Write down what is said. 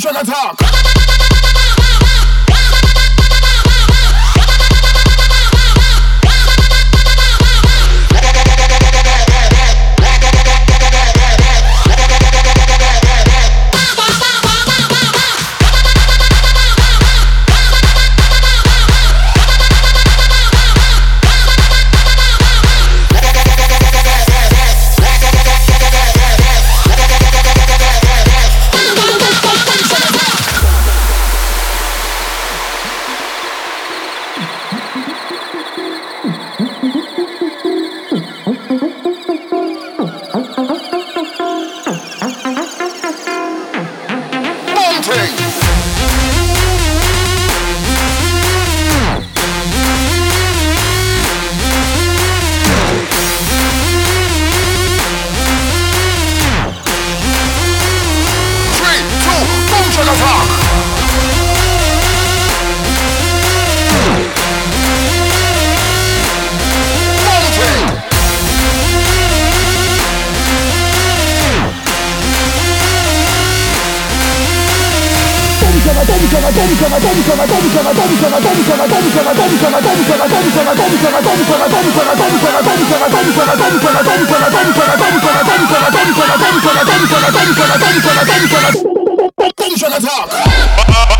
Shaka talk. Attention attack!